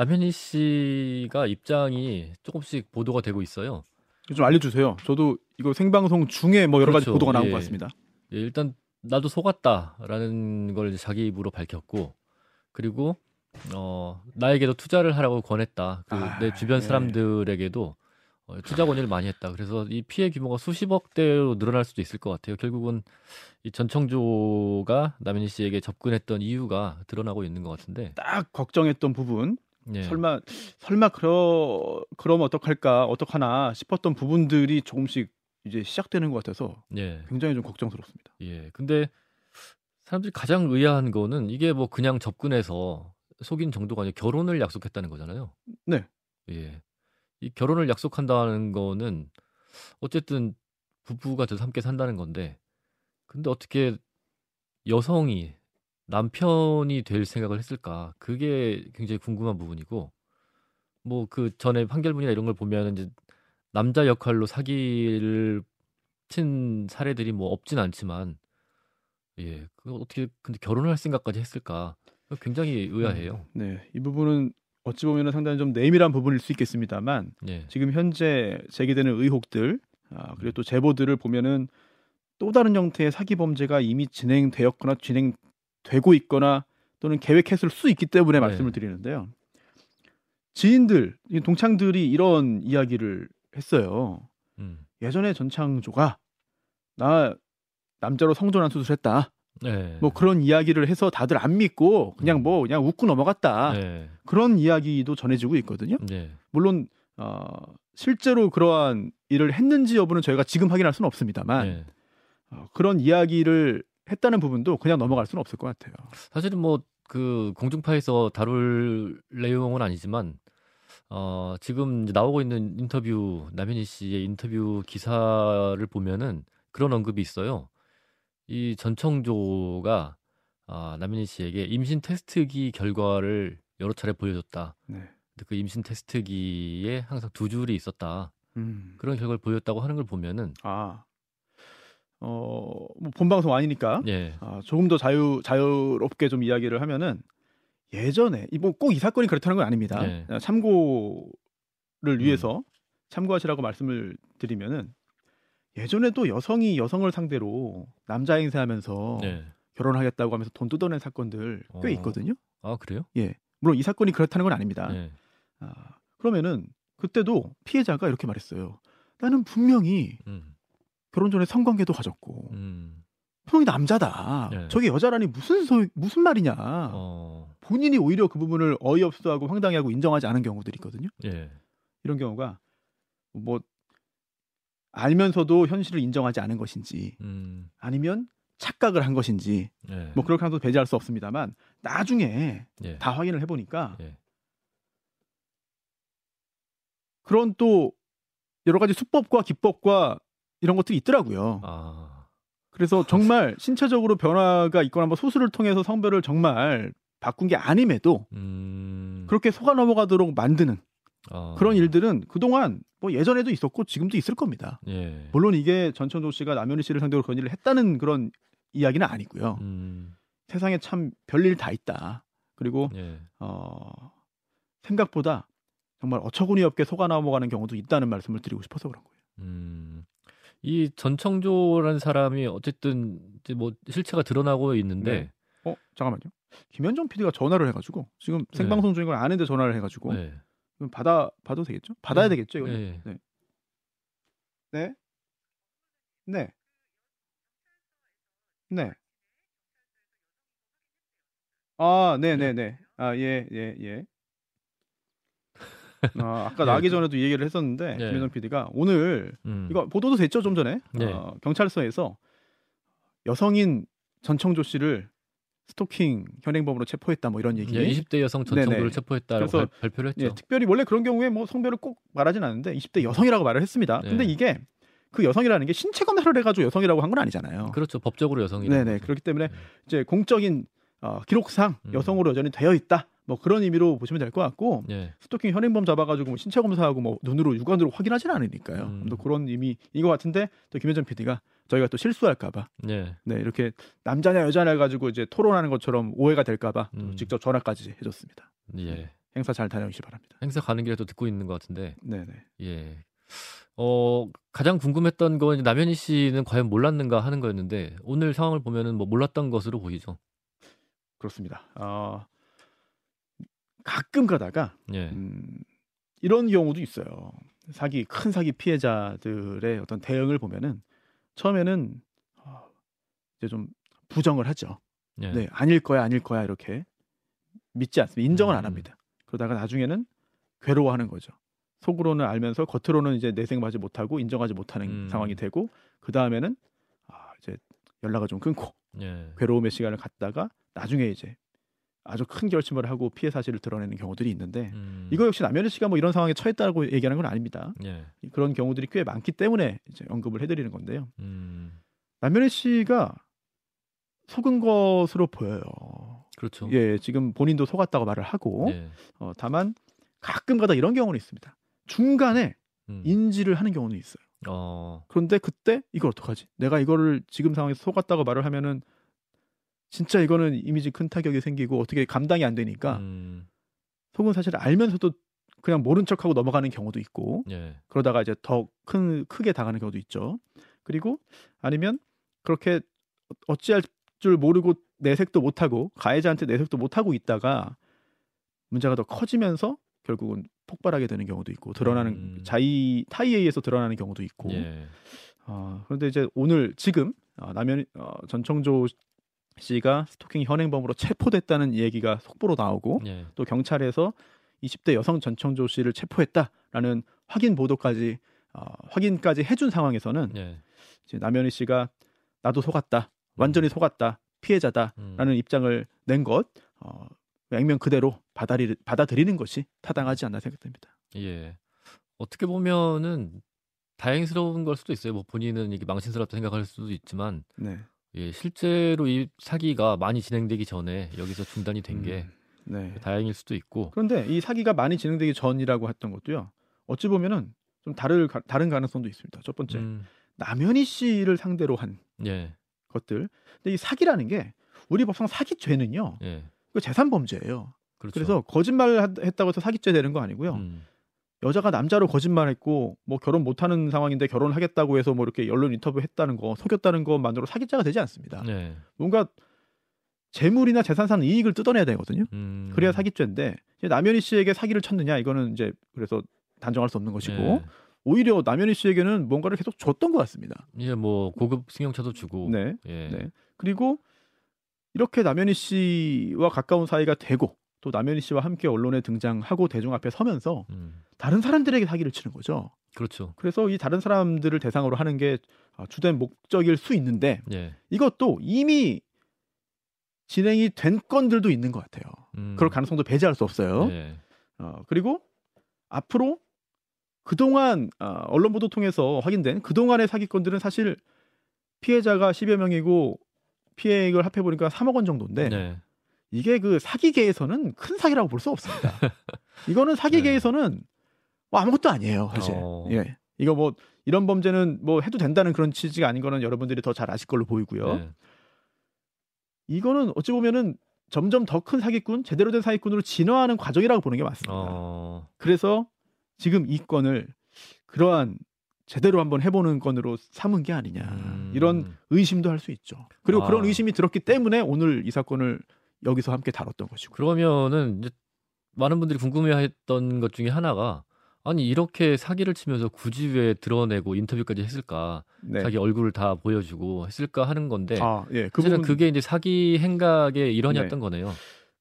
남현희 씨가 입장이 조금씩 보도가 되고 있어요. 좀 알려주세요. 저도 이거 생방송 중에 뭐 여러 가지 그렇죠. 보도가 나온 예. 것 같습니다. 예, 일단 나도 속았다라는 걸 자기 입으로 밝혔고 그리고 어 나에게도 투자를 하라고 권했다. 그 아, 내 주변 예. 사람들에게도 어, 투자 권유를 많이 했다. 그래서 이 피해 규모가 수십억 대로 늘어날 수도 있을 것 같아요. 결국은 이 전청조가 남현희 씨에게 접근했던 이유가 드러나고 있는 것 같은데. 딱 걱정했던 부분, 예. 설마 설마 그러 그러면 어떡할까 어떡하나 싶었던 부분들이 조금씩 이제 시작되는 것 같아서 예. 굉장히 좀 걱정스럽습니다. 예. 근데 사람들이 가장 의아한 거는 이게 뭐 그냥 접근해서 속인 정도가 아니라 결혼을 약속했다는 거잖아요. 네. 예. 이 결혼을 약속한다는 거는 어쨌든 부부가 돼서 함께 산다는 건데 근데 어떻게 여성이 남편이 될 생각을 했을까? 그게 굉장히 궁금한 부분이고 뭐 그 전에 판결문이나 이런 걸 보면 이제 남자 역할로 사기를 친 사례들이 뭐 없진 않지만 예, 그 어떻게 근데 결혼을 할 생각까지 했을까? 굉장히 의아해요. 네, 이 부분은 어찌 보면 상당히 좀 내밀한 부분일 수 있겠습니다만 예. 지금 현재 제기되는 의혹들 아, 그리고 또 제보들을 보면은 또 다른 형태의 사기 범죄가 이미 진행되었거나 진행 되고 있거나 또는 계획했을 수 있기 때문에 네. 말씀을 드리는데요. 지인들, 이 동창들이 이런 이야기를 했어요. 음. 예전에 전창조가 나 남자로 성전환 수술했다. 네. 뭐 그런 이야기를 해서 다들 안 믿고 그냥 음. 뭐 그냥 웃고 넘어갔다. 네. 그런 이야기도 전해지고 있거든요. 네. 물론 어, 실제로 그러한 일을 했는지 여부는 저희가 지금 확인할 수는 없습니다만 네. 어, 그런 이야기를 했다는 부분도 그냥 넘어갈 수는 없을 것 같아요. 사실은 뭐 그 공중파에서 다룰 내용은 아니지만 어 지금 나오고 있는 인터뷰 남현희 씨의 인터뷰 기사를 보면은 그런 언급이 있어요. 이 전청조가 아, 남현희 씨에게 임신 테스트기 결과를 여러 차례 보여줬다. 네. 근데 그 임신 테스트기에 항상 두 줄이 있었다. 음. 그런 결과를 보였다고 하는 걸 보면은 아, 어, 뭐 본 방송 아니니까 예, 아, 조금 더 자유 자유롭게 좀 이야기를 하면은 예전에 뭐꼭 이 사건이 그렇다는 건 아닙니다. 네. 아, 참고를 음. 위해서 참고하시라고 말씀을 드리면은 예전에도 여성이 여성을 상대로 남자 행세하면서 네. 결혼하겠다고 하면서 돈 뜯어낸 사건들 꽤 어. 있거든요. 아 그래요? 예. 물론 이 사건이 그렇다는 건 아닙니다. 네. 아, 그러면은 그때도 피해자가 이렇게 말했어요. 나는 분명히 음, 결혼 전에 성관계도 가졌고 음, 분명히 남자다. 네. 저게 여자라니 무슨 소 무슨 말이냐. 어, 본인이 오히려 그 부분을 어이없어하고 황당해하고 인정하지 않은 경우들이 있거든요. 예, 이런 경우가 뭐 알면서도 현실을 인정하지 않은 것인지 음, 아니면 착각을 한 것인지 예, 뭐 그렇게 하도 배제할 수 없습니다만 나중에 예, 다 확인을 해보니까 예. 그런 또 여러 가지 수법과 기법과 이런 것들이 있더라고요. 아, 그래서 정말 신체적으로 변화가 있거나 뭐 수술을 통해서 성별을 정말 바꾼 게 아님에도 음, 그렇게 속아 넘어가도록 만드는 아, 그런 일들은 그동안 뭐 예전에도 있었고 지금도 있을 겁니다. 예, 물론 이게 전천조 씨가 남현희 씨를 상대로 그런 일을 했다는 그런 이야기는 아니고요. 음, 세상에 참 별일 다 있다. 그리고 예, 어, 생각보다 정말 어처구니 없게 속아 넘어가는 경우도 있다는 말씀을 드리고 싶어서 그런 거예요. 음, 이 전청조라는 사람이 어쨌든 이제 뭐 실체가 드러나고 있는데, 네. 어 잠깐만요. 김현정 PD가 전화를 해가지고 지금 생방송 중인 걸 아는데 전화를 해가지고 네, 그럼 받아 받아도 되겠죠? 받아야 네. 되겠죠? 이거 예, 네. 네. 네. 네. 아, 네, 네, 네. 아, 예, 예, 예. 아, 아까 네, 나기 그- 전에도 이 얘기를 했었는데 네. 김현정 PD가 오늘 음, 이거 보도도 됐죠 좀 전에 네. 어, 경찰서에서 여성인 전청조 씨를 스토킹 현행범으로 체포했다 뭐 이런 얘기. 예, 20대 여성 전청조를 네네. 체포했다라고 그래서- 발, 발표를 했죠. 예, 특별히 원래 그런 경우에 뭐 성별을 꼭 말하진 않는데 20대 여성이라고 말을 했습니다. 근데 네. 이게 그 여성이라는 게 신체 검사를 해가지고 여성이라고 한 건 아니잖아요. 그렇죠. 법적으로 여성이라. 네네 그렇기 때문에 네. 이제 공적인 어, 기록상 음. 여성으로 여전히 되어 있다. 뭐 그런 의미로 보시면 될 것 같고 예, 스토킹 현행범 잡아가지고 뭐 신체 검사하고 뭐 눈으로 육안으로 확인하지는 않으니까요. 음. 또 그런 의미인 것 같은데 또 김현정 PD가 저희가 또 실수할까봐 예, 네 이렇게 남자냐 여자냐 해가지고 이제 토론하는 것처럼 오해가 될까봐 또 음. 직접 전화까지 해줬습니다. 예. 행사 잘 다녀오시기 바랍니다. 행사 가는 길에 도 듣고 있는 것 같은데. 네네. 예. 어, 가장 궁금했던 건 남현희 씨는 과연 몰랐는가 하는 거였는데 오늘 상황을 보면은 뭐 몰랐던 것으로 보이죠. 그렇습니다. 어, 가끔 가다가 예. 음, 이런 경우도 있어요. 사기 큰 사기 피해자들의 어떤 대응을 보면은 처음에는 어, 이제 좀 부정을 하죠. 예. 네, 아닐 거야, 아닐 거야 이렇게 믿지 않습니다. 인정을 안 음. 합니다. 그러다가 나중에는 괴로워하는 거죠. 속으로는 알면서 겉으로는 이제 내생하지 못하고 인정하지 못하는 음. 상황이 되고 그 다음에는 아, 이제 연락을 좀 끊고 예. 괴로움의 시간을 갖다가 나중에 이제 아주 큰 결심을 하고 피해 사실을 드러내는 경우들이 있는데 음. 이거 역시 남현희 씨가 뭐 이런 상황에 처했다고 얘기하는 건 아닙니다. 예. 그런 경우들이 꽤 많기 때문에 이제 언급을 해드리는 건데요. 음. 남현희 씨가 속은 것으로 보여요. 그렇죠. 예, 지금 본인도 속았다고 말을 하고 예. 어, 다만 가끔가다 이런 경우는 있습니다. 중간에 음. 인지를 하는 경우는 있어요. 어. 그런데 그때 이걸 어떡하지? 내가 이거를 지금 상황에서 속았다고 말을 하면은 진짜 이거는 이미지 큰 타격이 생기고 어떻게 감당이 안 되니까 음. 속은 사실 알면서도 그냥 모른 척하고 넘어가는 경우도 있고 예. 그러다가 이제 더 큰 크게 당하는 경우도 있죠. 그리고 아니면 그렇게 어찌할 줄 모르고 내색도 못하고 가해자한테 내색도 못하고 있다가 문제가 더 커지면서 결국은 폭발하게 되는 경우도 있고 드러나는 음. 자의 타의에 의해서 드러나는 경우도 있고 예. 어, 그런데 이제 오늘 지금 어, 남현 어, 전청조 씨가 스토킹 현행범으로 체포됐다는 얘기가 속보로 나오고 예. 또 경찰에서 20대 여성 전청조 씨를 체포했다라는 확인 보도까지 어, 확인까지 해준 상황에서는 예. 이제 남현희 씨가 나도 속았다, 완전히 속았다, 피해자다라는 음. 입장을 낸 것, 어, 액면 그대로 받아들이, 받아들이는 것이 타당하지 않나 생각됩니다. 예. 어떻게 보면은 다행스러운 걸 수도 있어요. 뭐 본인은 이게 망신스럽다 생각할 수도 있지만 네. 예, 실제로 이 사기가 많이 진행되기 전에 여기서 중단이 된게 음, 네. 다행일 수도 있고. 그런데 이 사기가 많이 진행되기 전이라고 했던 것도요. 어찌 보면은 좀 다를 가- 다른 가능성도 있습니다. 첫 번째, 음, 남현희 씨를 상대로 한 예. 것들. 근데 이 사기라는 게 우리 법상 사기죄는요. 예. 그 재산 범죄예요. 그렇죠. 그래서 거짓말 하- 했다고 해서 사기죄 되는 거 아니고요. 음, 여자가 남자로 거짓말했고 뭐 결혼 못하는 상황인데 결혼하겠다고 해서 뭐 이렇게 언론 인터뷰 했다는 거 속였다는 것만으로 사기죄가 되지 않습니다. 네. 뭔가 재물이나 재산상 이익을 뜯어내야 되거든요. 음, 그래야 사기죄인데 이제 남현희 씨에게 사기를 쳤느냐 이거는 이제 그래서 단정할 수 없는 것이고 예. 오히려 남현희 씨에게는 뭔가를 계속 줬던 것 같습니다. 예, 뭐 고급 승용차도 주고. 네. 예. 네. 그리고 이렇게 남현희 씨와 가까운 사이가 되고 또 남현희 씨와 함께 언론에 등장하고 대중 앞에 서면서 음, 다른 사람들에게 사기를 치는 거죠. 그렇죠. 그래서 이 다른 사람들을 대상으로 하는 게 어, 주된 목적일 수 있는데 예. 이것도 이미 진행이 된 건들도 있는 것 같아요. 음, 그럴 가능성도 배제할 수 없어요. 예. 어, 그리고 앞으로 그동안 어, 언론 보도 통해서 확인된 그동안의 사기건들은 사실 피해자가 10여 명이고 피해액을 합해 보니까 3억 원 정도인데 네. 이게 그 사기계에서는 큰 사기라고 볼 수 없습니다. 이거는 사기계에서는 뭐 아무것도 아니에요, 사실. 네. 어. 예. 이거 뭐 이런 범죄는 뭐 해도 된다는 그런 취지가 아닌 거는 여러분들이 더 잘 아실 걸로 보이고요. 네. 이거는 어찌 보면은 점점 더 큰 사기꾼, 제대로 된 사기꾼으로 진화하는 과정이라고 보는 게 맞습니다. 어, 그래서 지금 이 건을 그러한 제대로 한번 해보는 건으로 삼은 게 아니냐 음. 이런 의심도 할 수 있죠. 그리고 아. 그런 의심이 들었기 때문에 오늘 이 사건을 여기서 함께 다뤘던 것이고. 그러면은 이제 많은 분들이 궁금해했던 것 중에 하나가 아니 이렇게 사기를 치면서 굳이 왜 드러내고 인터뷰까지 했을까? 네. 자기 얼굴을 다 보여주고 했을까 하는 건데 아, 예. 그 사실은 부분, 그게 이제 사기 행각의 일환이었던 네. 거네요.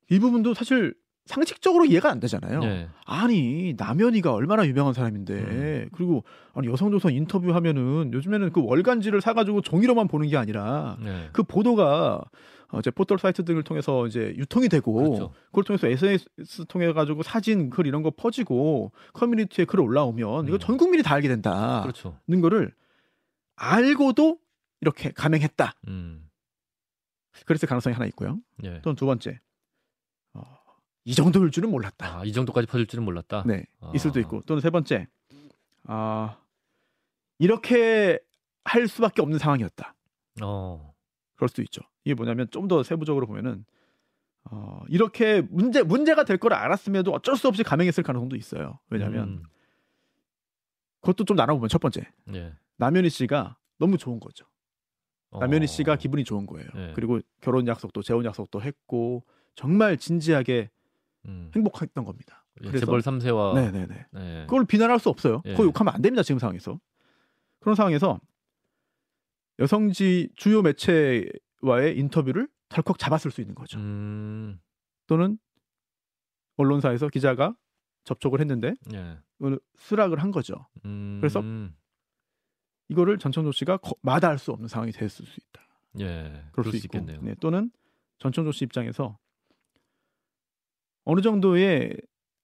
이 부분도 사실 상식적으로 이해가 안 되잖아요. 네. 아니 남현이가 얼마나 유명한 사람인데 음. 그리고 아니 여성조선 인터뷰 하면은 요즘에는 그 월간지를 사가지고 종이로만 보는 게 아니라 네. 그 보도가 어, 이제 포털 사이트 등을 통해서 이제 유통이 되고 그렇죠. 그걸 통해서 SNS 통해 가지고 사진 글 이런 거 퍼지고 커뮤니티에 글 올라오면 이거 음. 전 국민이 다 알게 된다는 그렇죠. 거를 알고도 이렇게 감행했다. 음. 그랬을 가능성이 하나 있고요. 예. 또는 두 번째, 어, 이 정도일 줄은 몰랐다. 아, 이 정도까지 퍼질 줄은 몰랐다. 네, 아. 있을 수도 있고 또는 세 번째, 아 이렇게 할 수밖에 없는 상황이었다. 어. 그럴 수도 있죠. 이게 뭐냐면 좀 더 세부적으로 보면은 어, 이렇게 문제 문제가 될 걸 알았음에도 어쩔 수 없이 감행했을 가능성도 있어요. 왜냐하면 음, 그것도 좀 나눠보면 첫 번째 예. 남현희 씨가 너무 좋은 거죠. 남현희 어, 씨가 기분이 좋은 거예요. 네. 그리고 결혼 약속도 재혼 약속도 했고 정말 진지하게 음, 행복했던 겁니다. 예, 그래서- 재벌 3세와 네네네. 네. 그걸 비난할 수 없어요. 예. 그거 욕하면 안 됩니다. 지금 상황에서. 그런 상황에서 여성지 주요 매체 와의 인터뷰를 덜컥 잡았을 수 있는 거죠. 음, 또는 언론사에서 기자가 접촉을 했는데 예. 수락을 한 거죠. 음, 그래서 이거를 전청조 씨가 거- 마다할 수 없는 상황이 됐을 수 있다. 예. 그럴, 수, 있고. 있겠네요. 네, 또는 전청조 씨 입장에서 어느 정도의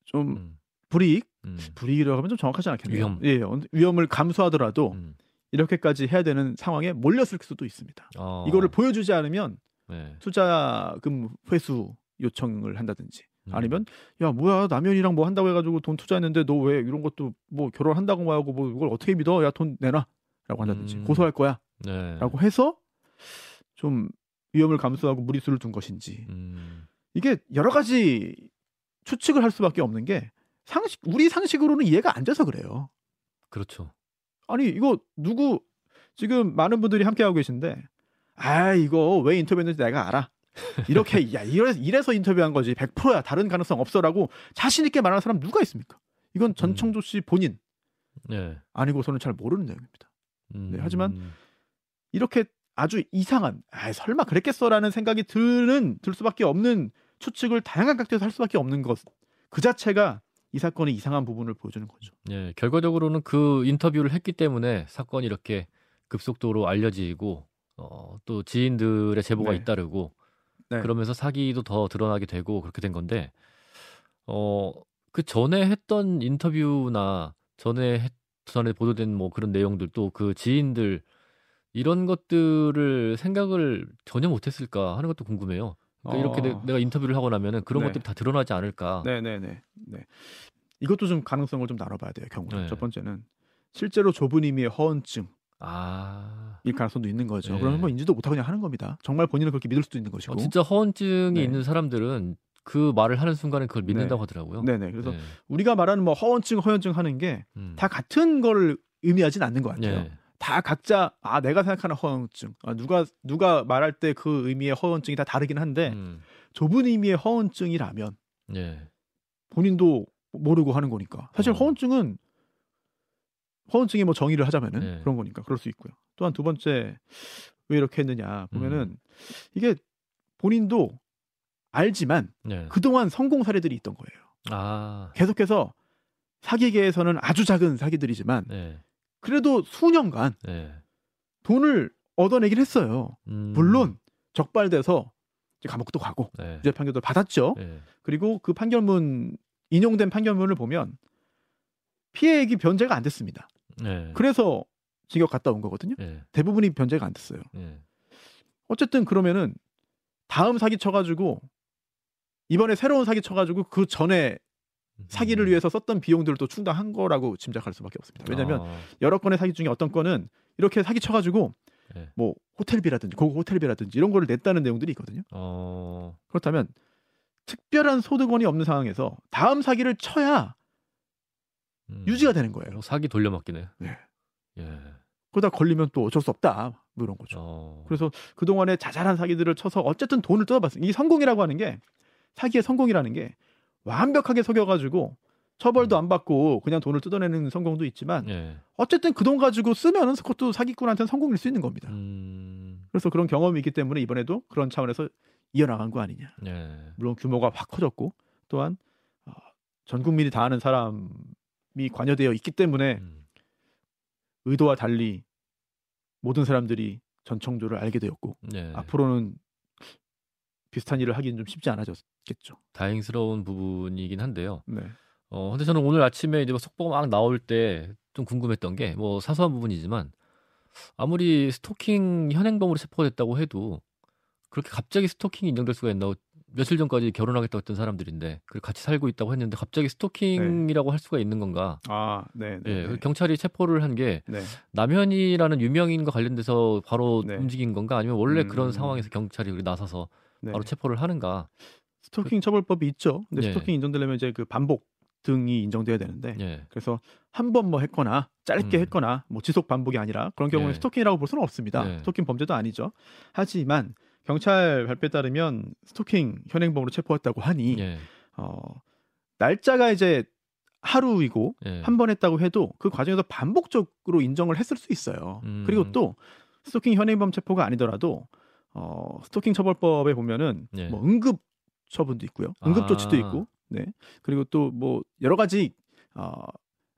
좀 음, 불이익, 음, 불이익이라고 하면 좀 정확하지 않겠네요. 위험. 예, 어, 위험을 감수하더라도 음. 이렇게까지 해야 되는 상황에 몰렸을 수도 있습니다. 어, 이거를 보여주지 않으면 네. 투자금 회수 요청을 한다든지 음. 아니면 야 뭐야 남현이랑 뭐 한다고 해가지고 돈 투자했는데 너 왜 이런 것도 뭐 결혼한다고 뭐 하고 뭐 이걸 어떻게 믿어 야 돈 내놔라고 한다든지 음. 고소할 거야라고 네. 해서 좀 위험을 감수하고 무리수를 둔 것인지 음, 이게 여러 가지 추측을 할 수밖에 없는 게 상식 우리 상식으로는 이해가 안 돼서 그래요. 그렇죠. 아니 이거 누구 지금 많은 분들이 함께 하고 계신데 아 이거 왜 인터뷰했는지 내가 알아. 이렇게 야 이래, 이래 서 인터뷰한 거지 100%야 다른 가능성 없어라고 자신 있게 말하는 사람 누가 있습니까? 이건 전청조 씨 본인 예. 아니고서는 잘 모르는 내용입니다. 음, 네, 하지만 이렇게 아주 이상한 아 설마 그랬겠어라는 생각이 드는 들 수밖에 없는 추측을 다양한 각도에서 할 수밖에 없는 것 그 자체가 이 사건의 이상한 부분을 보여주는 거죠. 예, 결과적으로는 그 인터뷰를 했기 때문에 사건이 이렇게 급속도로 알려지고 어, 또 지인들의 제보가 네. 잇따르고 네. 그러면서 사기도 더 드러나게 되고 그렇게 된 건데 어, 그 전에 했던 인터뷰나 전에 했, 전에 보도된 뭐 그런 내용들 또 그 지인들 이런 것들을 생각을 전혀 못했을까 하는 것도 궁금해요. 그러니까 이렇게 내, 어. 내가 인터뷰를 하고 나면은 그런 네. 것들이 다 드러나지 않을까. 네네네. 네. 이것도 좀 가능성을 좀 나눠봐야 돼요. 경우를. 네. 첫 번째는 실제로 좁은 의미의 허언증일 아, 가능성도 있는 거죠. 네. 그러면 뭐 인지도 못하고 그냥 하는 겁니다. 정말 본인은 그렇게 믿을 수도 있는 것이고. 어, 진짜 허언증이 네. 있는 사람들은 그 말을 하는 순간에 그걸 믿는다고 하더라고요. 네네. 그래서 네. 우리가 말하는 뭐 허언증, 허언증 하는 게다 음. 같은 걸 의미하진 않는 것 같아요. 네. 다 각자 아 내가 생각하는 허언증, 아, 누가 누가 말할 때 그 의미의 허언증이 다 다르긴 한데 음. 좁은 의미의 허언증이라면 네. 본인도 모르고 하는 거니까. 사실 어. 허언증은 허언증의 뭐 정의를 하자면은 네. 그런 거니까 그럴 수 있고요. 또한 두 번째 왜 이렇게 했느냐 보면은 이게 본인도 알지만 네. 그동안 성공 사례들이 있던 거예요. 아. 계속해서 사기계에서는 아주 작은 사기들이지만 네. 그래도 수년간 네. 돈을 얻어내긴 했어요. 음. 물론 적발돼서 이제 감옥도 가고 네. 유죄 판결도 받았죠. 네. 그리고 그 판결문 인용된 판결문을 보면 피해액이 변제가 안 됐습니다. 네. 그래서 징역 갔다 온 거거든요. 네. 대부분이 변제가 안 됐어요. 네. 어쨌든 그러면은 다음 사기 쳐가지고 이번에 새로운 사기 쳐가지고 그 전에 사기를 음. 위해서 썼던 비용들을 또 충당한 거라고 짐작할 수밖에 없습니다. 왜냐하면 아. 여러 건의 사기 중에 어떤 건은 이렇게 사기 쳐가지고 네. 뭐 호텔비라든지 고급 호텔비라든지 이런 거를 냈다는 내용들이 있거든요. 어. 그렇다면 특별한 소득원이 없는 상황에서 다음 사기를 쳐야 음. 유지가 되는 거예요. 어, 사기 돌려막기네. 네. 예. 그러다 걸리면 또 어쩔 수 없다. 뭐 이런 거죠. 어. 그래서 그동안에 자잘한 사기들을 쳐서 어쨌든 돈을 뜯어봤어요. 이 성공이라고 하는 게 사기의 성공이라는 게 완벽하게 속여가지고 처벌도 안 받고 그냥 돈을 뜯어내는 성공도 있지만 예. 어쨌든 그 돈 가지고 쓰면은 그것도 사기꾼한테는 성공일 수 있는 겁니다. 음. 그래서 그런 경험이 있기 때문에 이번에도 그런 차원에서 이어나간 거 아니냐. 예. 물론 규모가 확 커졌고 또한 어, 전 국민이 다 아는 사람이 관여되어 있기 때문에 음. 의도와 달리 모든 사람들이 전청조를 알게 되었고 예. 앞으로는 비슷한 일을 하기는 좀 쉽지 않아졌겠죠. 다행스러운 부분이긴 한데요. 네. 어, 근데 저는 오늘 아침에 이제 뭐 속보가 막 나올 때 좀 궁금했던 게 뭐 사소한 부분이지만 아무리 스토킹 현행범으로 체포됐다고 해도 그렇게 갑자기 스토킹이 인정될 수가 있나? 며칠 전까지 결혼하겠다고 했던 사람들인데 그 같이 살고 있다고 했는데 갑자기 스토킹이라고 할 수가 있는 건가? 아, 네, 네. 예, 네. 경찰이 체포를 한게 네. 남현희라는 유명인과 관련돼서 바로 네. 움직인 건가? 아니면 원래 음. 그런 상황에서 경찰이 나서서 네. 바로 체포를 하는가? 스토킹 처벌법이 있죠. 근데 예. 스토킹 인정되려면 이제 그 반복 등이 인정돼야 되는데 예. 그래서 한 번 뭐 했거나 짧게 음. 했거나 뭐 지속 반복이 아니라 그런 경우는 예. 스토킹이라고 볼 수는 없습니다. 네. 스토킹 범죄도 아니죠. 하지만 경찰 발표에 따르면 스토킹 현행범으로 체포했다고 하니 예. 어, 날짜가 이제 하루이고 예. 한번 했다고 해도 그 과정에서 반복적으로 인정을 했을 수 있어요. 음. 그리고 또 스토킹 현행범 체포가 아니더라도 어, 스토킹 처벌법에 보면은 예. 뭐 응급 처분도 있고요. 응급 아. 조치도 있고. 네. 그리고 또 뭐 여러 가지 어,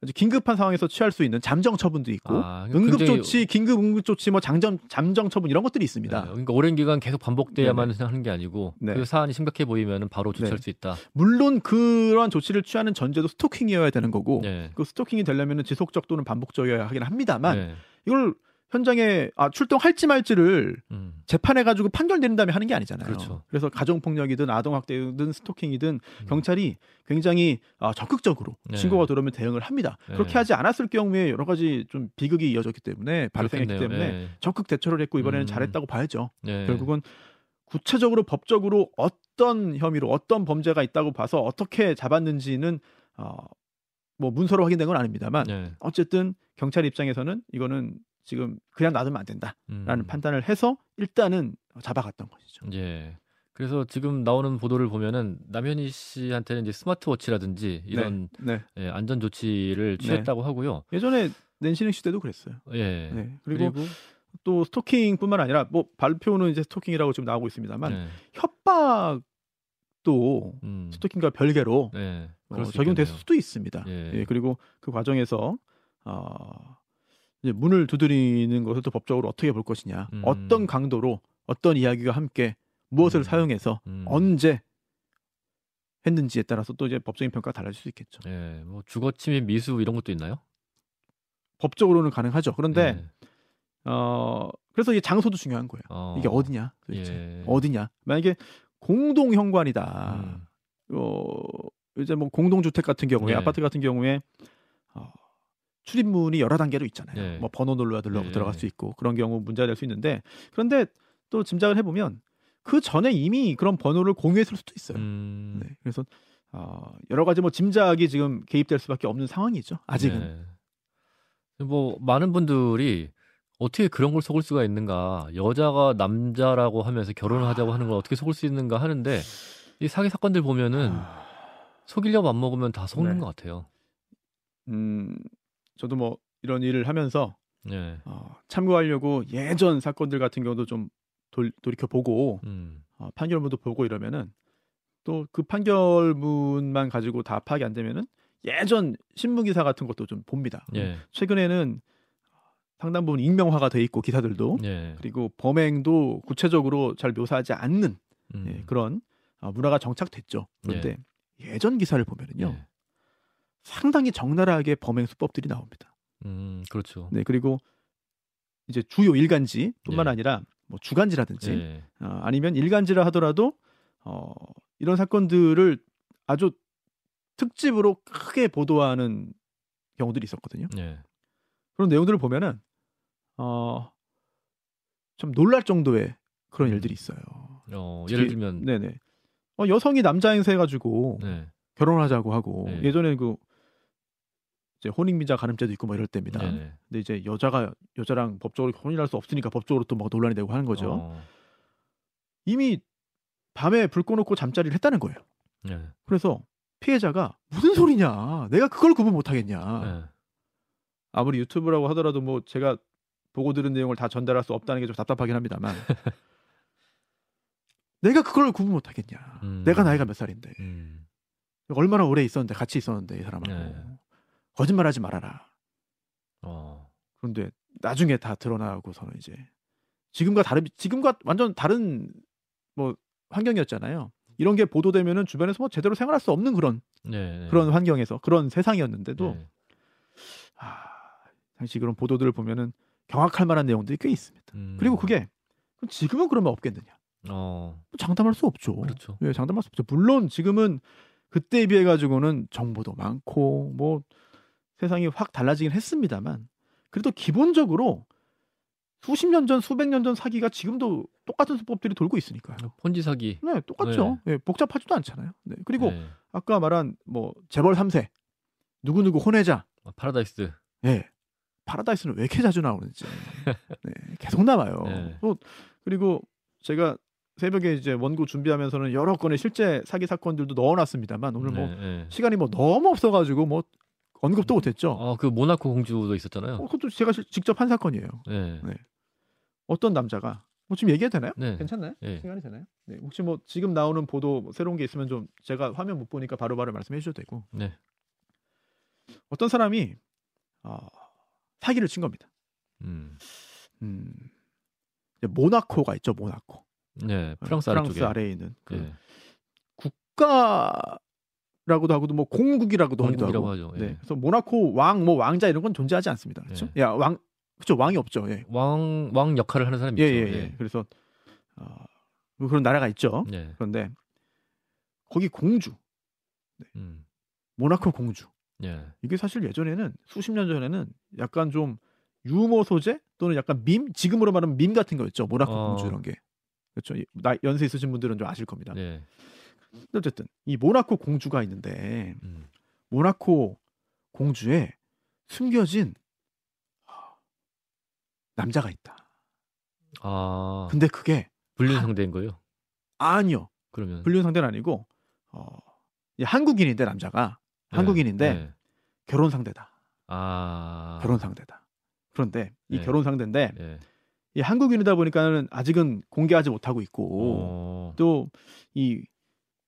아주 긴급한 상황에서 취할 수 있는 잠정 처분도 있고 아, 응급 굉장히- 조치, 긴급 응급 조치 뭐 장정 잠정 처분 이런 것들이 네, 있습니다. 그러니까 오랜 기간 계속 반복돼야만 하는 게 아니고 네. 그 사안이 심각해 보이면 바로 조치할 네. 수 있다. 물론 그러한 조치를 취하는 전제도 스토킹이어야 되는 거고 예. 그 스토킹이 되려면 지속적 또는 반복적이어야 하긴 합니다만 예. 이걸 현장에 아, 출동할지 말지를 음. 재판해 가지고 판결 내린 다음에 하는 게 아니잖아요. 그렇죠. 래서 가정 폭력이든 아동 학대든 스토킹이든 음. 경찰이 굉장히 아, 적극적으로 네. 신고가 들어오면 대응을 합니다. 네. 그렇게 하지 않았을 경우에 여러 가지 좀 비극이 이어졌기 때문에 발생했기 그렇겠네요. 때문에 예. 적극 대처를 했고 이번에는 음. 잘했다고 봐야죠. 예. 결국은 구체적으로 법적으로 어떤 혐의로 어떤 범죄가 있다고 봐서 어떻게 잡았는지는 어, 뭐 문서로 확인된 건 아닙니다만 예. 어쨌든 경찰 입장에서는 이거는 지금 그냥 놔두면 안 된다라는 음. 판단을 해서 일단은 잡아갔던 것이죠. 예. 그래서 지금 나오는 보도를 보면은 남현희 씨한테는 이제 스마트워치라든지 이런 네. 예, 안전 조치를 네. 취했다고 하고요. 예전에 낸시능 시대도 그랬어요. 예. 네. 그리고, 또 스토킹뿐만 아니라 뭐 발표는 이제 스토킹이라고 지금 나오고 있습니다만 예. 협박도 음. 스토킹과 별개로 예. 어, 적용될. 수도 있습니다. 예. 예, 그리고 그 과정에서 어, 문을 두드리는 것을 또 법적으로 어떻게 볼 것이냐, 음. 어떤 강도로 어떤 이야기가 함께 무엇을 음. 사용해서 음. 언제 했는지에 따라서 또 이제 법적인 평가가 달라질 수 있겠죠. 예. 뭐 주거 침입 미수 이런 것도 있나요? 법적으로는 가능하죠. 그런데 예. 어 그래서 이게 장소도 중요한 거예요. 어. 이게 어디냐, 도대체 예. 어디냐. 만약에 공동 현관이다. 음. 어 이제 뭐 공동 주택 같은 경우에 예. 아파트 같은 경우에 어, 출입문이 여러 단계로 있잖아요. 예. 뭐 번호 눌러야 들어가 예. 들어갈 수 있고 그런 경우 문제가 될 수 있는데 그런데 또 짐작을 해보면 그 전에 이미 그런 번호를 공유했을 수도 있어요. 음. 네, 그래서 어, 여러 가지 뭐 짐작이 지금 개입될 수밖에 없는 상황이죠. 아직은. 네. 뭐 많은 분들이 어떻게 그런 걸 속을 수가 있는가? 여자가 남자라고 하면서 결혼을 하자고 하는 걸 어떻게 속을 수 있는가 하는데 이 사기 사건들 보면은 아, 속이려 맘 먹으면 다 속는 네. 것 같아요. 음, 저도 뭐 이런 일을 하면서 예. 어, 참고하려고 예전 사건들 같은 경우도 좀 돌, 돌이켜 보고 음. 어, 판결문도 보고 이러면은 또 그 판결문만 가지고 다 파악이 안 되면은 예전 신문 기사 같은 것도 좀 봅니다. 예. 최근에는 상당 부분 익명화가 돼 있고 기사들도 예. 그리고 범행도 구체적으로 잘 묘사하지 않는 음. 예, 그런 어, 문화가 정착됐죠. 그런데 예 전 기사를 보면은요 예. 상당히 적나라하게 범행 수법들이 나옵니다. 음, 그렇죠. 네 그리고 이제 주요 일간지뿐만 예. 아니라 뭐 주간지라든지 예. 어, 아니면 일간지라 하더라도 어, 이런 사건들을 아주 특집으로 크게 보도하는 경우들이 있었거든요. 예. 그런 내용들을 보면은 어, 좀 놀랄 정도의 그런 음. 일들이 있어요. 어, 특히- 예를 들면 네네. 어, 여성이 남자 행세해가지고 네. 결혼하자고 하고 네. 예전에 그 이제 혼인미자 가늠죄도 있고 뭐 이럴 때입니다. 네. 근데 이제 여자가 여자랑 법적으로 혼인할 수 없으니까 법적으로 또 뭐 논란이 되고 하는 거죠. 어, 이미 밤에 불 꺼놓고 잠자리를 했다는 거예요. 예. 그래서 피해자가 무슨 소리냐? 내가 그걸 구분 못하겠냐? 예. 아무리 유튜브라고 하더라도 뭐 제가 보고 들은 내용을 다 전달할 수 없다는 게 좀 답답하긴 합니다만 내가 그걸 구분 못하겠냐? 음. 내가 나이가 몇 살인데 음. 얼마나 오래 있었는데 같이 있었는데 이 사람하고 네. 거짓말하지 말아라. 어. 그런데 나중에 다 드러나고서는 이제 지금과 다른 지금과 완전 다른 뭐 환경이었잖아요. 이런 게 보도되면은 주변에서 뭐 제대로 생활할 수 없는 그런 네. 그런 환경에서 그런 세상이었는데도 네. 아, 당시 그런 보도들을 보면은 경악할 만한 내용들이 꽤 있습니다. 음. 그리고 그게 지금은 그러면 없겠느냐? 어. 장담할 수 없죠. 그렇죠. 예, 장담할 수 없죠. 물론 지금은 그때에 비해 가지고는 정보도 많고 뭐 세상이 확 달라지긴 했습니다만 그래도 기본적으로 수십 년 전, 수백 년 전 사기가 지금도 똑같은 수법들이 돌고 있으니까요. 폰지 사기. 네, 똑같죠. 예, 복잡하지도 않잖아요. 네. 그리고 네. 아까 말한 뭐 재벌 3세 누구누구 혼외자 아, 파라다이스. 예. 파라다이스는 왜 이렇게 자주 나오는지 네, 계속 나와요. 네. 또 그리고 제가 새벽에 이제 원고 준비하면서는 여러 건의 실제 사기 사건들도 넣어놨습니다만 오늘 뭐 네, 네. 시간이 뭐 너무 없어가지고 뭐 언급도 못했죠. 아, 그 모나코 공주도 있었잖아요. 어, 그것도 제가 실- 직접 한 사건이에요. 네. 네. 어떤 남자가 뭐 지금 얘기해도 되나요? 네. 괜찮나요? 예. 시간이 되나요? 네. 혹시 뭐 지금 나오는 보도 뭐 새로운 게 있으면 좀 제가 화면 못 보니까 바로 바로 말씀해 주셔도 되고 네. 어떤 사람이 어, 사기를 친 겁니다. 음. 음, 모나코가 있죠, 모나코. 네. 프랑스 프랑스 아래쪽에. 아래에 있는 그 예. 국가 라고도 하고도 뭐 공국이라고도 하기도 하고. 하죠. 예. 네. 그래서 모나코 왕, 뭐 왕자 이런 건 존재하지 않습니다. 그렇죠? 야, 왕, 그렇죠, 왕이 없죠. 예. 왕, 왕 역할을 하는 사람이 예, 있죠. 예, 예. 그래서 어, 그런 나라가 있죠. 예. 그런데 거기 공주, 음. 모나코 공주. 예. 이게 사실 예전에는 수십 년 전에는 약간 좀 유머 소재 또는 약간 밈 지금으로 말하면 밈 같은 거였죠 모나코 어. 공주 이런 게 그렇죠 이- 나 연세 있으신 분들은 좀 아실 겁니다 예. 어쨌든 이 모나코 공주가 있는데 음. 모나코 공주에 숨겨진 남자가 있다 아, 근데 그게 불륜 상대인 거예요? 아니요 그러면 불륜 상대는 아니고 어, 이 한국인인데 남자가 예, 한국인인데 예. 결혼 상대다 아. 결혼 상대다 그런데 이 네. 결혼 상대인데 예. 이 한국인이다 보니까는 아직은 공개하지 못하고 있고 어. 또이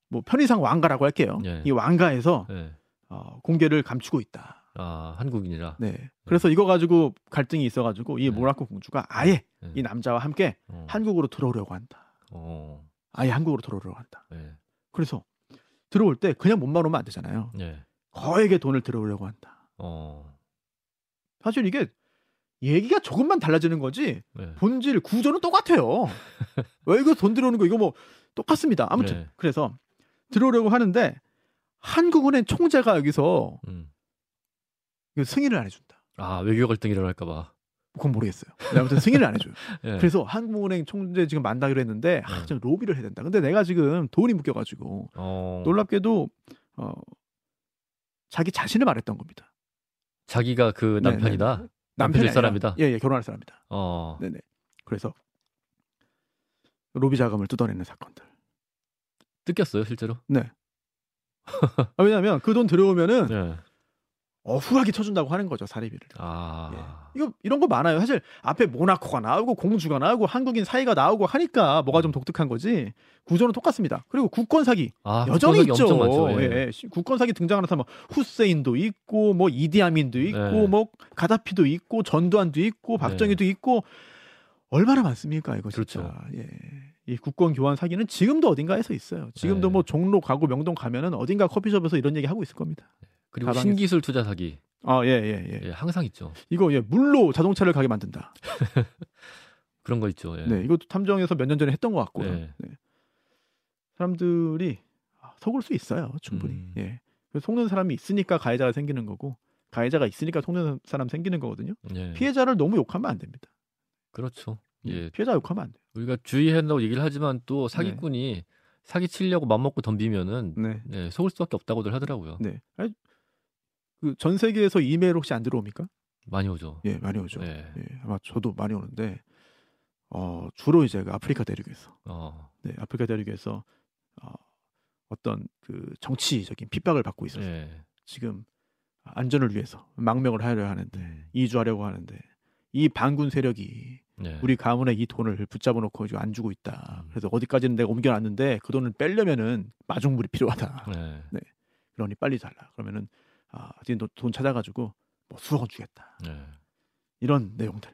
뭐 편의상 왕가라고 할게요. 예. 이 왕가에서 예. 어, 공개를 감추고 있다. 아, 한국인이라. 네. 그래서 이거 가지고 갈등이 있어가지고 이 네. 모나코 공주가 아예 예. 이 남자와 함께 어. 한국으로 들어오려고 한다. 어. 아예 한국으로 들어오려고 한다. 예. 그래서 들어올 때 그냥 몸만 오면 안 되잖아요. 예. 거액의 돈을 들어오려고 한다. 어. 사실 이게 얘기가 조금만 달라지는 거지 예. 본질 구조는 똑같아요. 왜 이거 돈 들어오는 거 이거 뭐 똑같습니다. 아무튼 네. 그래서 들어오려고 하는데 한국은행 총재가 여기서 음. 이거 승인을 안 해준다. 아, 외교 갈등 일어날까봐. 그건 모르겠어요. 네, 아무튼 승인을 안 해줘요. 예. 그래서 한국은행 총재 지금 만나기로 했는데 아, 네. 좀 로비를 해야 된다. 근데 내가 지금 돈이 묶여가지고 어. 놀랍게도 어, 자기 자신을 말했던 겁니다. 자기가 그 네, 남편이다. 네. 남편일 남편이 아니라, 사람이다. 예, 예, 결혼할 사람이다. 어. 네네. 그래서 로비 자금을 뜯어내는 사건들. 뜯겼어요, 실제로? 아, 왜냐하면 그 돈 들어오면은 예. 어후하게 쳐준다고 하는 거죠 사례비를. 아. 이거 이런 거 많아요. 사실 앞에 모나코가 나오고 공주가 나오고 한국인 사이가 나오고 하니까 뭐가 좀 독특한 거지. 구조는 똑같습니다. 그리고 국권 사기 아, 여전히 국권 사기 있죠. 엄청 많죠. 예. 예. 시- 국권 사기 등장하는 사람 뭐 후세인도 있고 뭐 이디아민도 있고 네. 뭐 가다피도 있고 전두환도 있고 박정희도 있고 얼마나 많습니까 이거 진짜. 그렇죠. 예. 이 국권 교환 사기는 지금도 어딘가에서 있어요. 지금도 네. 뭐 종로 가고 명동 가면은 어딘가 커피숍에서 이런 얘기 하고 있을 겁니다. 그리고 가방에서. 신기술 투자 사기. 아, 예, 예, 예. 예, 항상 있죠. 이거 예, 물로 자동차를 가게 만든다. 그런 거 있죠. 예. 네, 이것도 탐정에서 몇 년 전에 했던 것 같고요. 네. 네. 사람들이 아, 속을 수 있어요, 충분히. 음. 예, 속는 사람이 있으니까 가해자가 생기는 거고, 가해자가 있으니까 속는 사람 생기는 거거든요. 예. 피해자를 너무 욕하면 안 됩니다. 그렇죠. 예. 피해자 욕하면 안 돼요. 우리가 주의해야 한다고 얘기를 하지만 또 사기꾼이 사기 치려고 맘 먹고 덤비면은 네, 네, 속을 수밖에 없다고들 하더라고요. 네. 아니, 그전 세계에서 이메일 혹시 안 들어옵니까? 많이 오죠. 예, 많이 오죠. 예. 예, 아마 저도 많이 오는데, 어, 주로 이제 그 아프리카 대륙에서, 어. 네, 아프리카 대륙에서 어, 어떤 그 정치적인 핍박을 받고 있어서 예. 지금 안전을 위해서 망명을 하려 하는데 음. 이주하려고 하는데 이 반군 세력이 예. 우리 가문에 이 돈을 붙잡아 놓고 지금 안 주고 있다. 음. 그래서 어디까지는 내가 옮겨놨는데 그 돈을 빼려면은 마중물이 필요하다. 예. 그러니 빨리 달라. 그러면은 아, 지금 돈- 돈 찾아가지고 뭐 수억 원 주겠다. 예. 이런 내용들.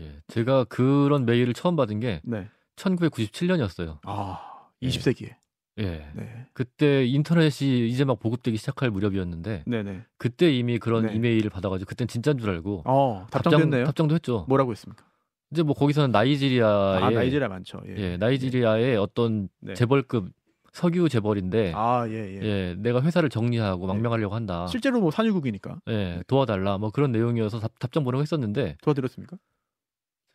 예. 제가 그런 메일을 처음 받은 게 네. 1997년이었어요. 아, 예. 20세기에. 예. 네. 그때 인터넷이 이제 막 보급되기 시작할 무렵이었는데 네, 네. 그때 이미 그런 네. 이메일을 받아가지고 그땐 진짜인 줄 알고 어, 답장됐네요. 답장도 했죠. 뭐라고 했습니까? 이제 뭐 거기서는 나이지리아의 아, 나이지리아 많죠. 예. 예, 나이지리아의 어떤 네. 재벌급 석유 재벌인데 아, 예, 예. 예, 내가 회사를 정리하고 네. 망명하려고 한다. 실제로 뭐 산유국이니까 예, 도와달라. 뭐 그런 내용이어서 답, 답장 보내고 했었는데 도와드렸습니까?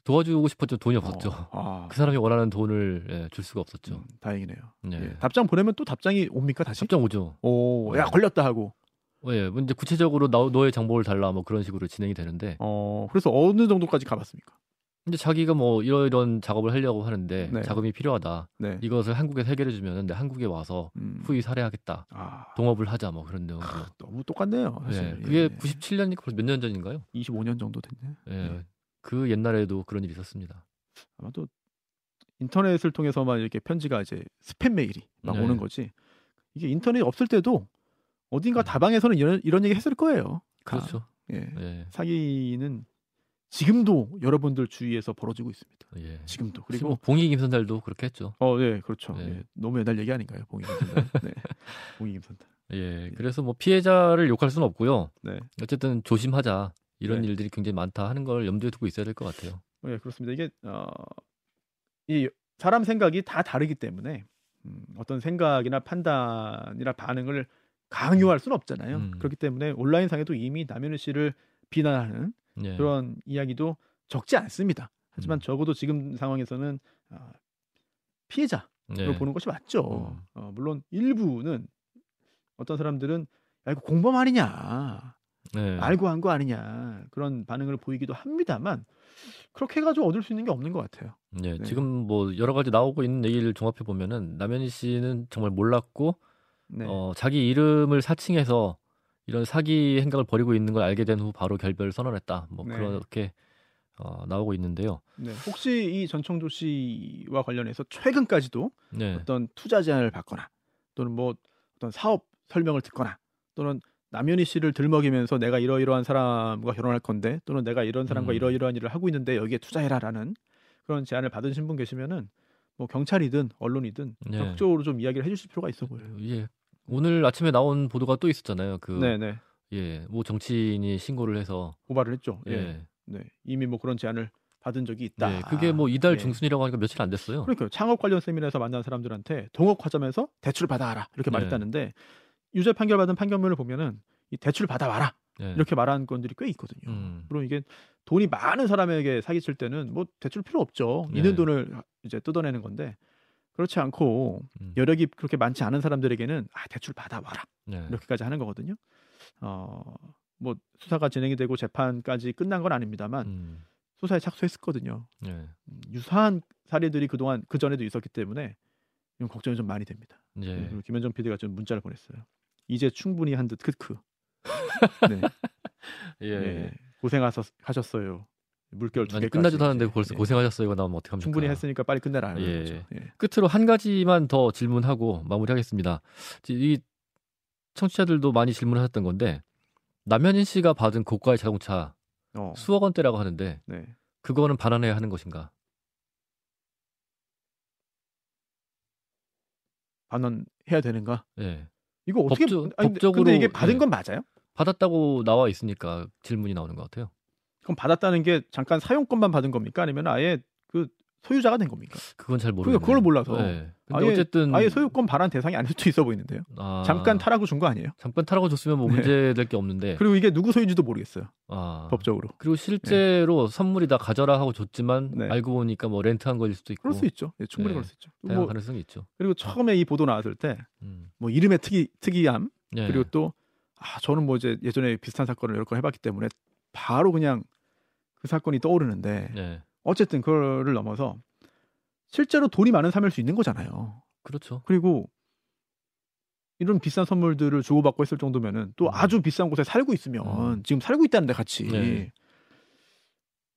도와주고 싶었죠. 돈이 없었죠. 어, 아, 그 사람이 원하는 돈을 예, 줄 수가 없었죠. 음, 다행이네요. 예. 예. 답장 보내면 또 답장이 옵니까 다시? 답장 오죠. 오, 야 네. 걸렸다 하고. 예, 뭐 이제 구체적으로 너, 너의 정보를 달라 뭐 그런 식으로 진행이 되는데 어, 그래서 어느 정도까지 가봤습니까? 이제 자기가 뭐 이런 작업을 하려고 하는데 네. 자금이 필요하다. 네. 이것을 한국에 해결해 주면은 내 한국에 와서 음. 후위 살해하겠다. 아, 동업을 하자 뭐 그런 내용으로. 너무 똑같네요. 사실. 예, 그게 예. 97년이니까 벌써 몇 년 전인가요? 25년 정도 됐네. 예. 네. 그 옛날에도 그런 일이 있었습니다. 아마도 인터넷을 통해서만 이렇게 편지가 이제 스팸 메일이 막 네. 오는 거지. 이게 인터넷 없을 때도 어딘가 음. 다방에서는 이런 이런 얘기 했을 거예요. 다. 그렇죠. 예. 예. 사기는 지금도 여러분들 주위에서 벌어지고 있습니다. 예. 지금도. 그리고 그리고 봉희 김선달도 그렇게 했죠. 어, 네, 그렇죠. 네. 예, 너무 옛날 얘기 아닌가요, 봉이 김선달. 네, 봉이 김선달. 예. 그래서 뭐 피해자를 욕할 수는 없고요. 네, 어쨌든 조심하자. 이런 네. 일들이 굉장히 많다 하는 걸 염두에 두고 있어야 될 것 같아요. 예, 그렇습니다. 이게 어, 이 사람 생각이 다 다르기 때문에 음, 어떤 생각이나 판단이나 반응을 강요할 수는 없잖아요. 음. 그렇기 때문에 온라인 상에도 이미 남현우 씨를 비난하는 예. 그런 이야기도 적지 않습니다. 하지만 음. 적어도 지금 상황에서는 아, 피해자로 예. 보는 것이 맞죠. 음. 어, 물론 일부는 어떤 사람들은 야 이거 공범 아니냐, 예. 알고 한 거 아니냐 그런 반응을 보이기도 합니다만 그렇게 해가지고 얻을 수 있는 게 없는 것 같아요. 예, 네. 지금 뭐 여러 가지 나오고 있는 얘기를 종합해 보면은 남현희 씨는 정말 몰랐고 네. 어, 자기 이름을 사칭해서 이런 사기 행각을 벌이고 있는 걸 알게 된 후 바로 결별을 선언했다. 뭐 네. 그렇게 어, 나오고 있는데요. 네. 혹시 이 전청조 씨와 관련해서 최근까지도 네, 어떤 투자 제안을 받거나 또는 뭐 어떤 사업 설명을 듣거나 또는 남현희 씨를 들먹이면서 내가 이러이러한 사람과 결혼할 건데 또는 내가 이런 사람과 음. 이러이러한 일을 하고 있는데 여기에 투자해라라는 그런 제안을 받으신 분 계시면은 뭐 경찰이든 언론이든 네. 적극적으로 좀 이야기를 해주실 필요가 있어 보여요. 예. 오늘 아침에 나온 보도가 또 있었잖아요. 그 네네 예, 모 정치인이 신고를 해서 고발을 했죠. 예. 예, 네 이미 뭐 그런 제안을 받은 적이 있다. 예, 그게 뭐 이달 예. 중순이라고 하니까 며칠 안 됐어요. 그러니까 창업 관련 세미나에서 만난 사람들한테 동업하자면서 대출 받아와라 이렇게 네. 말했다는데 유죄 판결 받은 판결문을 보면은 이 대출 받아와라 예. 이렇게 말한 건들이 꽤 있거든요. 음, 물론 이게 돈이 많은 사람에게 사기칠 때는 뭐 대출 필요 없죠. 네. 있는 돈을 이제 뜯어내는 건데 그렇지 않고 음, 여력이 그렇게 많지 않은 사람들에게는 아 대출 받아 와라 예. 이렇게까지 하는 거거든요. 어 뭐 수사가 진행이 되고 재판까지 끝난 건 아닙니다만 음, 수사에 착수했었거든요. 예. 음, 유사한 사례들이 그동안 그 전에도 있었기 때문에 이건 걱정이 좀 많이 됩니다. 예. 그리고 김현정 PD가 좀 문자를 보냈어요. 이제 충분히 한 듯 크크. 네, 예. 예, 고생하셨어요. 물결 두 개까지. 끝나지도 않았는데 이제. 벌써 예. 고생하셨어요. 이거 나오면 어떡합니까? 충분히 했으니까 빨리 끝내라. 예. 거죠. 예. 끝으로 한 가지만 더 질문하고 마무리하겠습니다. 이 청취자들도 많이 질문하셨던 건데 남현인 씨가 받은 고가의 자동차 어, 수억 원대라고 하는데 네. 그거는 반환해야 하는 것인가? 반환해야 되는가? 예. 이거 어떻게 법적- 아니, 법적으로- 근데 이게 받은 예. 건 맞아요? 받았다고 나와 있으니까 질문이 나오는 것 같아요. 그럼 받았다는 게 잠깐 사용권만 받은 겁니까? 아니면 아예 그 소유자가 된 겁니까? 그건 잘 모르겠네요. 그걸 몰라서. 예. 근데 아예- 어쨌든 아예 소유권 발환 대상이 아닐 수도 있어 보이는데요. 아, 잠깐 타라고 준 거 아니에요? 잠깐 타라고 줬으면 뭐 네. 문제 될 게 없는데. 그리고 이게 누구 소유인지도 모르겠어요. 아. 법적으로. 그리고 실제로 선물이다 가져라 하고 줬지만 네. 알고 보니까 뭐 렌트한 거일 수도 있고 그럴 수 있죠. 예, 충분히 네. 그럴 수 있죠. 다양한 뭐, 가능성이 있죠. 그리고 처음에 이 보도 나왔을 때뭐 음. 이름의 특이 특이함 예. 그리고 또 아, 저는 뭐 이제 예전에 비슷한 사건을 여러 건 해봤기 때문에 바로 그냥 그 사건이 떠오르는데 예. 어쨌든 그거를 넘어서 실제로 돈이 많은 삶일 수 있는 거잖아요. 그렇죠. 그리고 이런 비싼 선물들을 주고받고 했을 정도면은 또 음. 아주 비싼 곳에 살고 있으면 음. 지금 살고 있다는데 같이 네.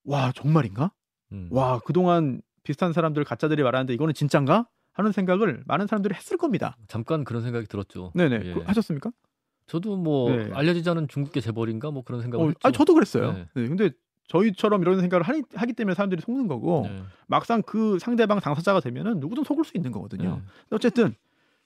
와 정말인가? 음. 와 그동안 비슷한 사람들 가짜들이 말하는데 이거는 진짠가? 하는 생각을 많은 사람들이 했을 겁니다. 잠깐 그런 생각이 들었죠. 네네 예. 그- 하셨습니까? 저도 뭐 네. 알려지지 않은 중국계 재벌인가 뭐 그런 생각을 어, 했죠. 아 저도 그랬어요. 네. 네, 근데 저희처럼 이런 생각을 하니, 하기 때문에 사람들이 속는 거고 네. 막상 그 상대방 당사자가 되면은 누구든 속을 수 있는 거거든요. 네. 어쨌든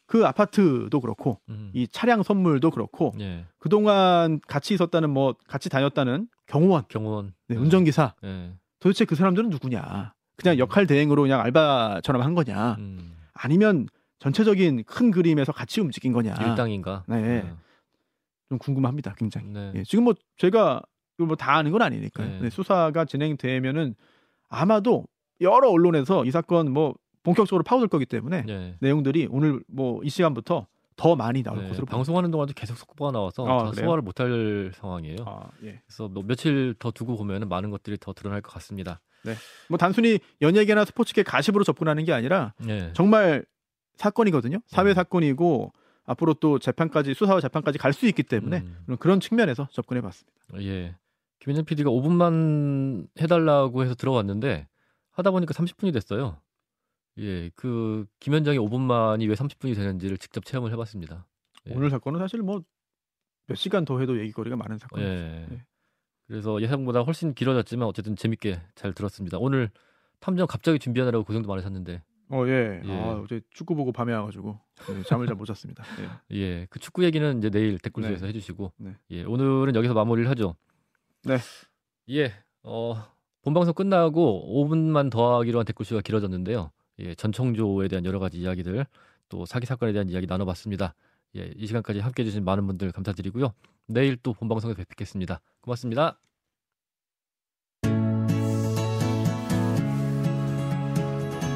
그 아파트도 그렇고 음. 이 차량 선물도 그렇고 예. 그동안 같이 있었다는 뭐 같이 다녔다는 경호원, 경호원. 네, 예. 운전기사 예. 도대체 그 사람들은 누구냐? 그냥 음. 역할 대행으로 그냥 알바처럼 한 거냐? 음. 아니면 전체적인 큰 그림에서 같이 움직인 거냐? 일당인가? 네. 예. 좀 궁금합니다, 굉장히. 네. 예, 지금 뭐 제가 뭐다 아는 건 아니니까요. 네. 네, 수사가 진행되면은 아마도 여러 언론에서 이 사건 뭐 본격적으로 파고들 거기 때문에 네. 내용들이 오늘 뭐 이 시간부터 더 많이 나올 네, 것으로. 방송하는 동안도 계속 속보가 나와서 아, 다? 소화를 못할 상황이에요. 아, 예. 그래서 뭐 며칠 더 두고 보면 많은 것들이 더 드러날 것 같습니다. 뭐 단순히 연예계나 스포츠계 가십으로 접근하는 게 아니라 네. 정말 사건이거든요. 사회 음. 사건이고 앞으로 또 재판까지 수사와 재판까지 갈 수 있기 때문에 음. 그런- 측면에서 접근해 봤습니다. 예. 김현정 PD가 5분만 해달라고 해서 들어왔는데 하다 보니까 30분이 됐어요. 예, 그 김현정의 5분만이 왜 30분이 되는지를 직접 체험을 해봤습니다. 예. 오늘 사건은 사실 뭐 몇 시간 더 해도 얘기거리가 많은 사건이죠. 예. 네. 그래서 예상보다 훨씬 길어졌지만 어쨌든 재밌게 잘 들었습니다. 오늘 탐정 갑자기 준비하느라고 고생도 많으셨는데, 어, 예. 예. 아, 어제 축구 보고 밤에 와가지고 네, 잠을 잘 못 잤습니다. 예. 예, 그 축구 얘기는 이제 내일 댓글에서 네. 해주시고, 네. 예, 오늘은 여기서 마무리를 하죠. 네. 예, 어, 본방송 끝나고 5분만 더 하기로 한 댓글수가 길어졌는데요. 예, 전청조에 대한 여러 가지 이야기들, 또 사기 사건에 대한 이야기 나눠봤습니다. 예, 이 시간까지 함께 해 주신 많은 분들 감사드리고요. 내일 또 본방송에서 뵙겠습니다. 고맙습니다.